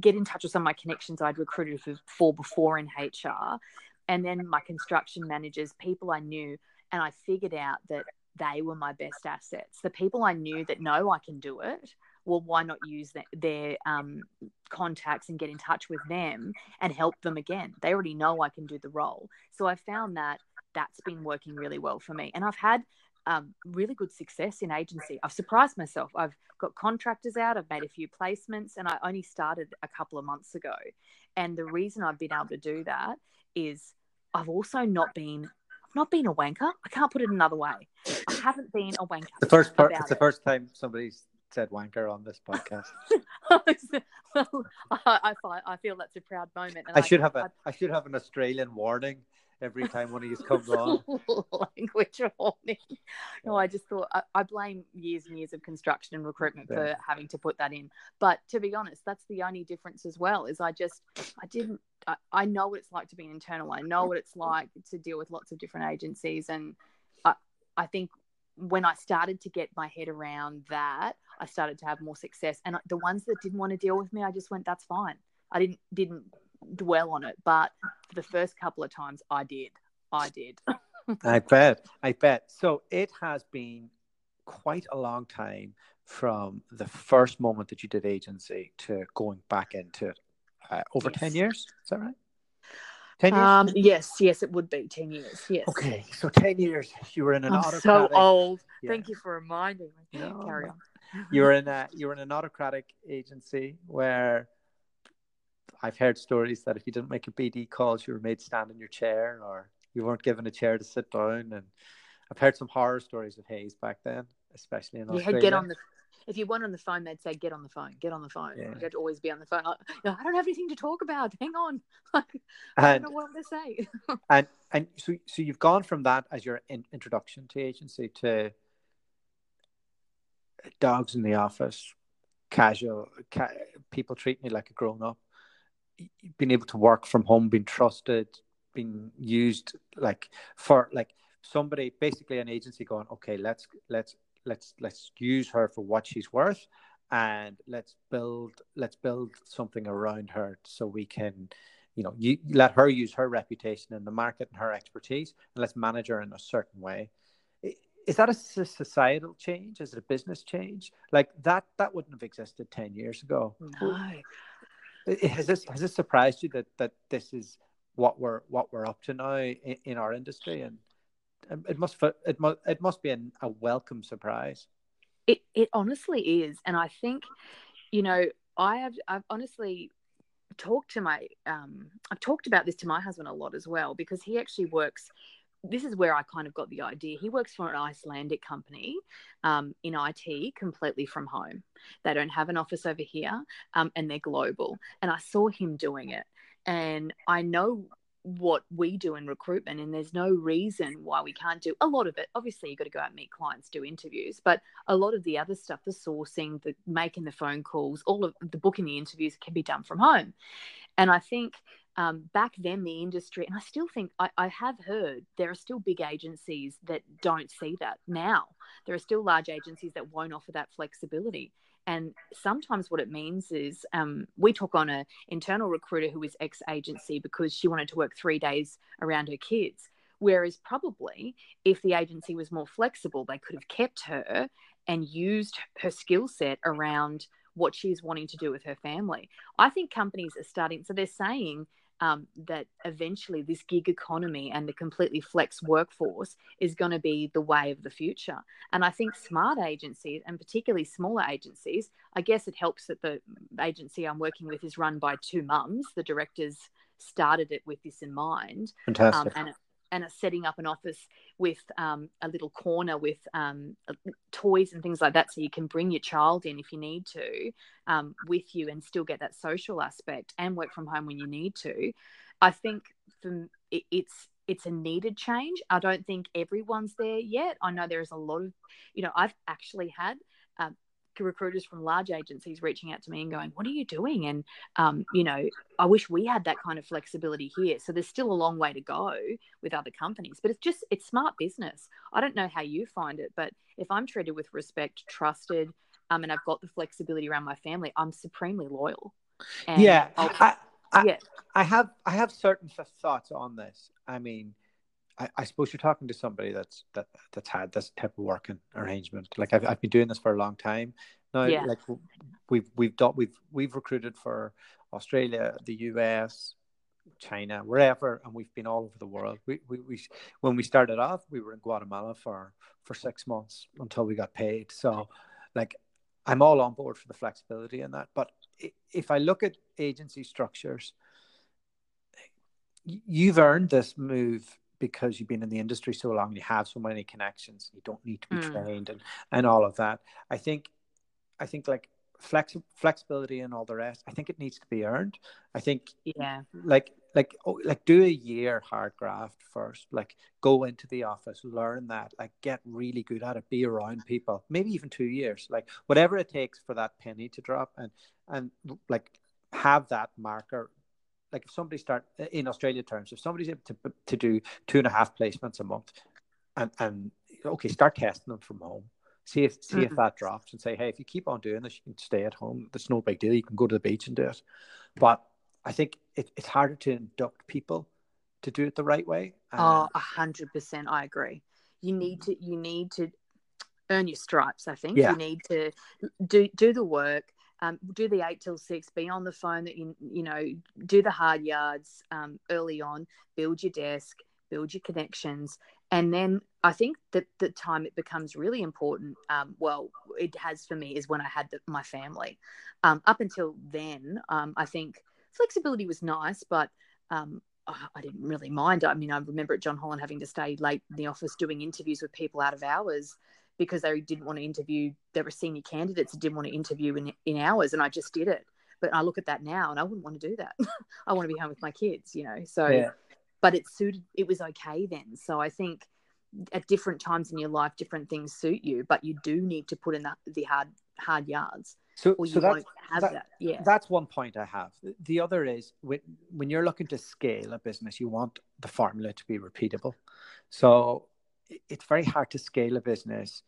get in touch with some of my connections I'd recruited for before in HR, and then my construction managers, people I knew, and I figured out that they were my best assets. The people I knew that know I can do it, well, why not use the, their um, contacts and get in touch with them and help them again? They already know I can do the role. So I found that that's been working really well for me. And I've had um, really good success in agency. I've surprised myself. I've got contractors out. I've made a few placements, and I only started a couple of months ago. And the reason I've been able to do that is I've also not been not been a wanker. I can't put it another way. I haven't been a wanker. The first part. It's the first time somebody's said wanker on this podcast. (laughs) well, I, I, I feel that's a proud moment. I, I, should have a I, I should have an Australian warning every time one of you comes on. (laughs) Language warning. No, I just thought I, I, blame years and years of construction and recruitment yeah. for having to put that in. But to be honest, that's the only difference as well. Is I just I didn't. I, I know what it's like to be an internal. I know what it's like to deal with lots of different agencies, and I I think when I started to get my head around that, I started to have more success. And the ones that didn't want to deal with me, I just went, "That's fine." I didn't didn't dwell on it, but for the first couple of times, I did. I did. (laughs) I bet. I bet. So it has been quite a long time from the first moment that you did agency to going back into it. Uh, over yes. 10 years. Is that right? 10 years? Um, yes, yes, it would be 10 years. Yes. Okay. So 10 years you were in an I'm autocratic. so old. Yeah. Thank you for reminding me. No, Carry on. You were in (laughs) a you were in an autocratic agency where I've heard stories that if you didn't make a BD calls, you were made stand in your chair or you weren't given a chair to sit down. And I've heard some horror stories of Hays back then, especially in Australia. get on the if you weren't on the phone, they'd say, "Get on the phone, get on the phone." Yeah. You had to always be on the phone. I, I don't have anything to talk about. Hang on, (laughs) I and, don't know what to say. (laughs) and and so so you've gone from that as your in, introduction to agency to dogs in the office, casual ca- people treat me like a grown up being able to work from home, being trusted, being used like for like somebody basically an agency going, okay, let's let's let's let's use her for what she's worth and let's build let's build something around her so we can you know you let her use her reputation in the market and her expertise and let's manage her in a certain way. Is that a societal change? Is it a business change? Like that that wouldn't have existed 10 years ago. No. Has this has this surprised you that that this is what we're what we're up to now in, in our industry, and it must it must it must be an, a welcome surprise. It it honestly is, and I think, you know, I have I've honestly talked to my um I've talked about this to my husband a lot as well because he actually works this is where I kind of got the idea. He works for an Icelandic company um, in IT completely from home. They don't have an office over here um, and they're global. And I saw him doing it. And I know what we do in recruitment, and there's no reason why we can't do a lot of it. Obviously, you've got to go out and meet clients, do interviews, but a lot of the other stuff, the sourcing, the making the phone calls, all of the booking the interviews can be done from home. And I think um, back then the industry and i still think I, I, have heard there are still big agencies that don't see that now. There are still large agencies that won't offer that flexibility. And sometimes what it means is um, we took on an internal recruiter who was ex agency because she wanted to work three days around her kids. Whereas probably if the agency was more flexible they could have kept her and used her skill set around what she's wanting to do with her family. I think companies are starting, so they're saying um, that eventually this gig economy and the completely flex workforce is going to be the way of the future. And I think smart agencies, and particularly smaller agencies, I guess it helps that the agency I'm working with is run by two mums. The directors started it with this in mind. Fantastic. Um, and and are setting up an office with um, a little corner with um, toys and things like that, so you can bring your child in if you need to um, with you and still get that social aspect and work from home when you need to. I think for, it, it's it's a needed change. I don't think everyone's there yet. I know there is a lot of, you know, I've actually had um, recruiters from large agencies reaching out to me and going, "What are you doing?" And um, you know, I wish we had that kind of flexibility here. So there's still a long way to go with other companies, but it's just it's smart business. I don't know how you find it, but if I'm treated with respect, trusted, um, and I've got the flexibility around my family, I'm supremely loyal. yeah, I, I, yeah, I have I have certain thoughts on this. I mean. I, I, suppose you're talking to somebody that's that that's had this type of working arrangement. Like I've I've been doing this for a long time now. Yeah. Like we've we've done we've we've recruited for Australia, the US, China, wherever, and we've been all over the world. We, we, we when we started off, we were in Guatemala for for six months until we got paid. So, like, I'm all on board for the flexibility in that. But if I look at agency structures, you've earned this move because you've been in the industry so long, you have so many connections, you don't need to be mm. trained and and all of that. I think, I think like flex flexibility and all the rest i think it needs to be earned i think yeah like like oh, like do a year hard graft first like go into the office learn that like get really good at it be around people maybe even two years like whatever it takes for that penny to drop and and like have that marker like if somebody start in australia terms if somebody's able to, to do two and a half placements a month and and okay start testing them from home See if see mm-hmm. if that drops and say, hey, if you keep on doing this, you can stay at home. That's no big deal. You can go to the beach and do it. But I think it, it's harder to induct people to do it the right way. Oh, a hundred percent. I agree. You need to you need to earn your stripes. I think yeah. you need to do do the work. Um, do the eight till six. Be on the phone. That you you know do the hard yards um, early on. Build your desk. Build your connections, and then I think that the time it becomes really important, um, well, it has for me, is when I had the, my family. Um, up until then, um, I think flexibility was nice, but um, I didn't really mind. I mean, I remember at John Holland having to stay late in the office doing interviews with people out of hours because they didn't want to interview. There were senior candidates that didn't want to interview in, in hours, and I just did it. But I look at that now, and I wouldn't want to do that. (laughs) I want to be home with my kids, you know. So yeah but it suited it was okay then so i think at different times in your life different things suit you but you do need to put in the, the hard hard yards so, so that's, that, that. Yeah. That's one point I have. The other is when, when you're looking to scale a business, you want the formula to be repeatable. So it's very hard to scale a business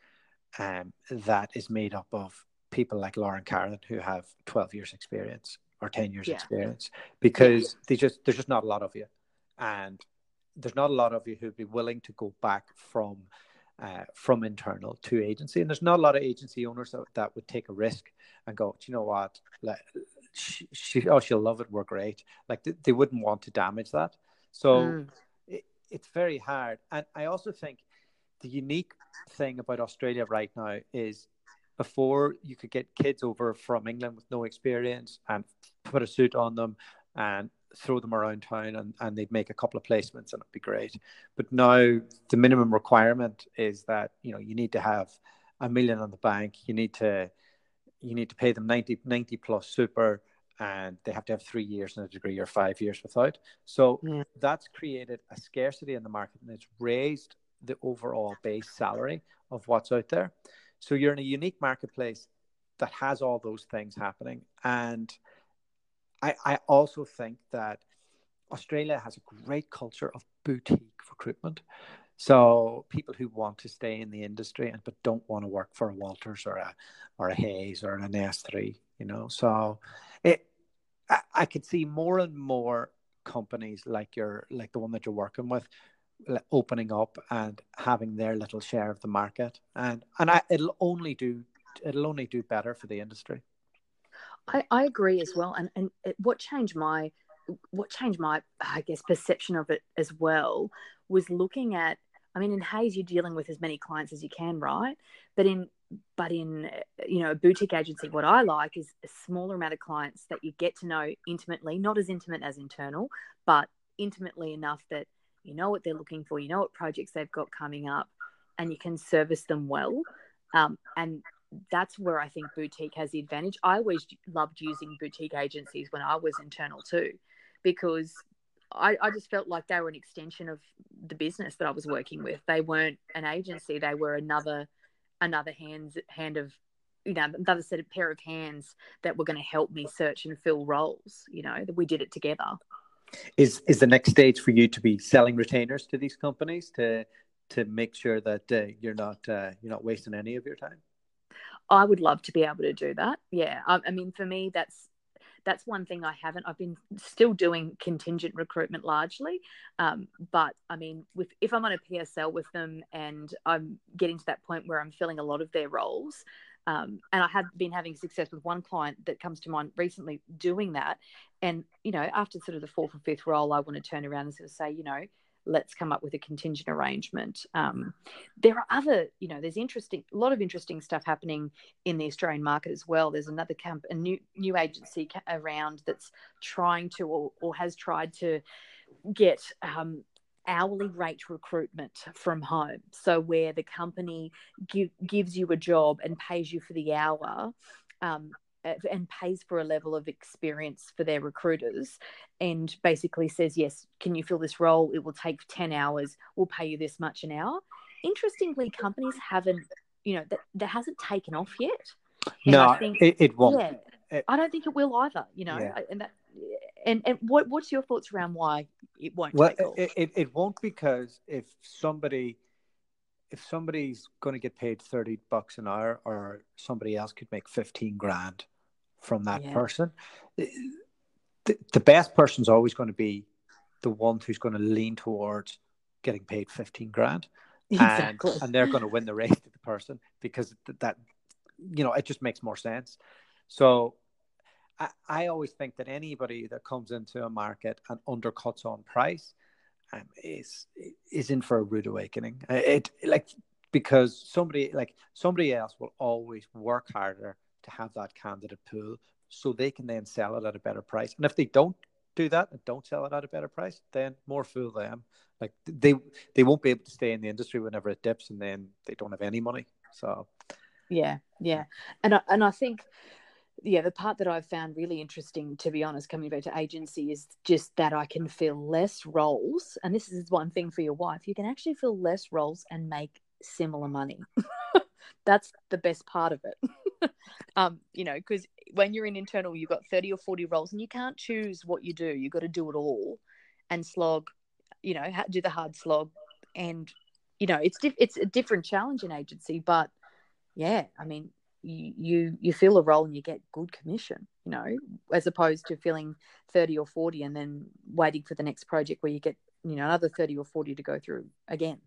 um, that is made up of people like Lauren Karen who have 12 years experience or 10 years yeah. experience because yeah. they just there's just not a lot of you and there's not a lot of you who'd be willing to go back from uh, from internal to agency, and there's not a lot of agency owners that, that would take a risk and go, you know what, Let, she, she, oh she'll love it, we're great. Like they, they wouldn't want to damage that, so mm. it, it's very hard. And I also think the unique thing about Australia right now is before you could get kids over from England with no experience and put a suit on them and throw them around town and, and they'd make a couple of placements and it'd be great. But now the minimum requirement is that, you know, you need to have a million on the bank. You need to you need to pay them 90, 90 plus super and they have to have three years in a degree or five years without. So yeah. that's created a scarcity in the market and it's raised the overall base salary of what's out there. So you're in a unique marketplace that has all those things happening. And I, I also think that Australia has a great culture of boutique recruitment. So people who want to stay in the industry and but don't want to work for a Walters or a or a Hays or an SThree, you know. So it I, I could see more and more companies like your like the one that you're working with opening up and having their little share of the market and and I, it'll only do it'll only do better for the industry I, I agree as well. And, and it, what changed my what changed my I guess perception of it as well was looking at I mean in Hays you're dealing with as many clients as you can, right? But in but in you know a boutique agency what I like is a smaller amount of clients that you get to know intimately, not as intimate as internal, but intimately enough that you know what they're looking for, you know what projects they've got coming up, and you can service them well. Um, and that's where I think boutique has the advantage. I always loved using boutique agencies when I was internal too, because I, I just felt like they were an extension of the business that I was working with. They weren't an agency; they were another another hands hand of you know another set of pair of hands that were going to help me search and fill roles. You know that we did it together. Is is the next stage for you to be selling retainers to these companies to to make sure that uh, you're not uh, you're not wasting any of your time? I would love to be able to do that. Yeah, I, I mean, for me, that's that's one thing I haven't. I've been still doing contingent recruitment largely, um, but I mean, with if I'm on a PSL with them and I'm getting to that point where I'm filling a lot of their roles, Um, and I have been having success with one client that comes to mind recently doing that. And, you know, after sort of the fourth or fifth role, I want to turn around and sort of say, you know, let's come up with a contingent arrangement. Um, there are other, you know, there's interesting, a lot of interesting stuff happening in the Australian market as well. There's another camp, a new new agency around that's trying to or, or has tried to get um, hourly rate recruitment from home. So where the company give, gives you a job and pays you for the hour. Um, and pays for a level of experience for their recruiters and basically says yes can you fill this role it will take 10 hours we'll pay you this much an hour interestingly companies haven't you know that, that hasn't taken off yet and no think, it, it, won't yeah, it, i don't think it will either you know yeah. and that and and what what's your thoughts around why it won't well it, it, it won't because if somebody if somebody's going to get paid 30 bucks an hour or somebody else could make 15 grand from that yeah. person eh, the, the best person's always going to be the one who's going to lean towards getting paid 15 grand exactly. and, and they're going to win the race to the person because that you know it just makes more sense so I, I always think that anybody that comes into a market and undercuts on price um, is is in for a rude awakening. Uh, it like because somebody like somebody else will always work harder to have that candidate pool so they can then sell it at a better price. And if they don't do that and don't sell it at a better price, then more fool them. Like they they won't be able to stay in the industry whenever it dips, and then they don't have any money. So yeah, yeah, and I, and I think yeah, the part that I've found really interesting, to be honest, coming back to agency, is just that I can fill less roles. And this is one thing for your wife you can actually fill less roles and make similar money. (laughs) That's the best part of it. (laughs) um, you know, because when you're in internal, you've got 30 or 40 roles and you can't choose what you do. You've got to do it all and slog, you know, do the hard slog. And, you know, it's, it's a different challenge in agency, but yeah, I mean, you you fill a role and you get good commission you know as opposed to filling 30 or 40 and then waiting for the next project where you get you know another 30 or 40 to go through again.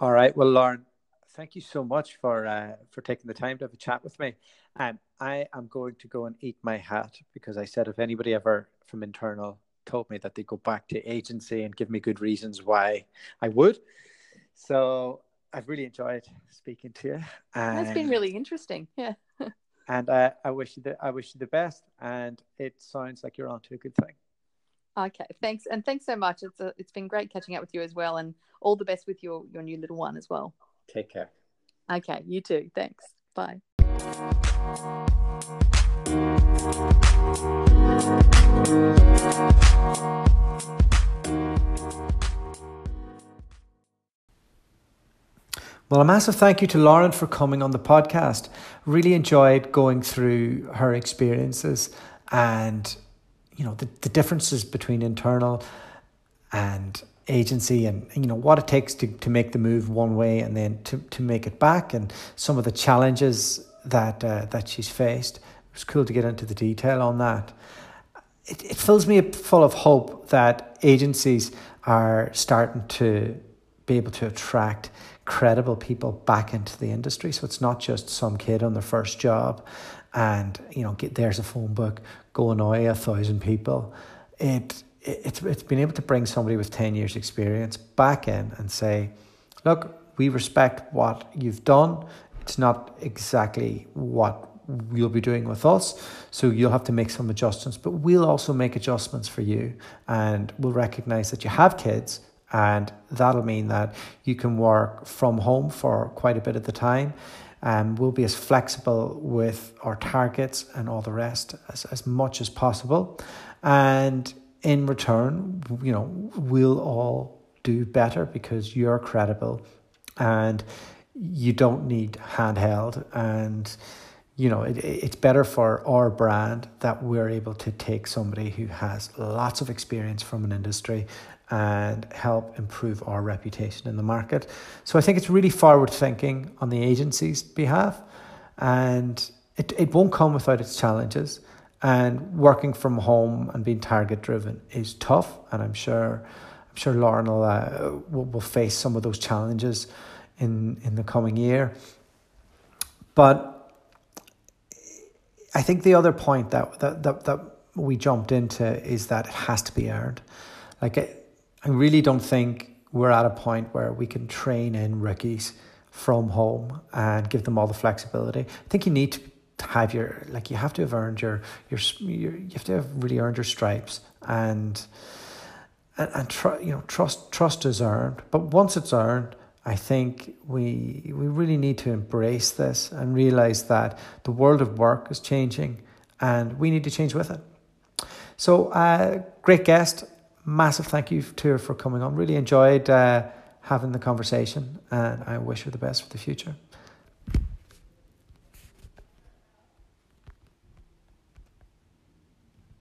All right. Well lauren thank you so much for uh, for taking the time to have a chat with me. Um, i am going to go and eat my hat because i said if anybody ever from internal told me that they go back to agency and give me good reasons why i would. So I've really enjoyed speaking to you. And, That's been really interesting. Yeah. (laughs) and uh, I wish you the I wish you the best. And it sounds like you're on to a good thing. Okay, thanks, and thanks so much. It's a, it's been great catching up with you as well, and all the best with your your new little one as well. Take care. Okay, you too. Thanks. Bye. Well, a massive thank you to Lauren for coming on the podcast. Really enjoyed going through her experiences and you know the, the differences between internal and agency and you know what it takes to, to make the move one way and then to, to make it back and some of the challenges that uh, that she's faced. It was cool to get into the detail on that. It, it fills me full of hope that agencies are starting to be able to attract credible people back into the industry. So it's not just some kid on their first job and, you know, get, there's a phone book, go annoy a thousand people. It, it, it's, it's been able to bring somebody with 10 years experience back in and say, look, we respect what you've done. It's not exactly what you'll be doing with us. So you'll have to make some adjustments, but we'll also make adjustments for you. And we'll recognize that you have kids and that'll mean that you can work from home for quite a bit of the time. Um, we'll be as flexible with our targets and all the rest as, as much as possible. And in return, you know, we'll all do better because you're credible and you don't need handheld and you know it, it's better for our brand that we're able to take somebody who has lots of experience from an industry and help improve our reputation in the market. So I think it's really forward thinking on the agency's behalf, and it, it won't come without its challenges. And working from home and being target driven is tough, and I'm sure I'm sure Lauren will, uh, will, will face some of those challenges in in the coming year. But I think the other point that, that, that, that we jumped into is that it has to be earned. Like, I, I really don't think we're at a point where we can train in rookies from home and give them all the flexibility. I think you need to have your like you have to have earned your your, your you have to have really earned your stripes and and, and tr- you know trust trust is earned but once it's earned I think we we really need to embrace this and realize that the world of work is changing and we need to change with it. So, uh, great guest. Massive thank you to her for coming on. Really enjoyed uh, having the conversation and I wish her the best for the future.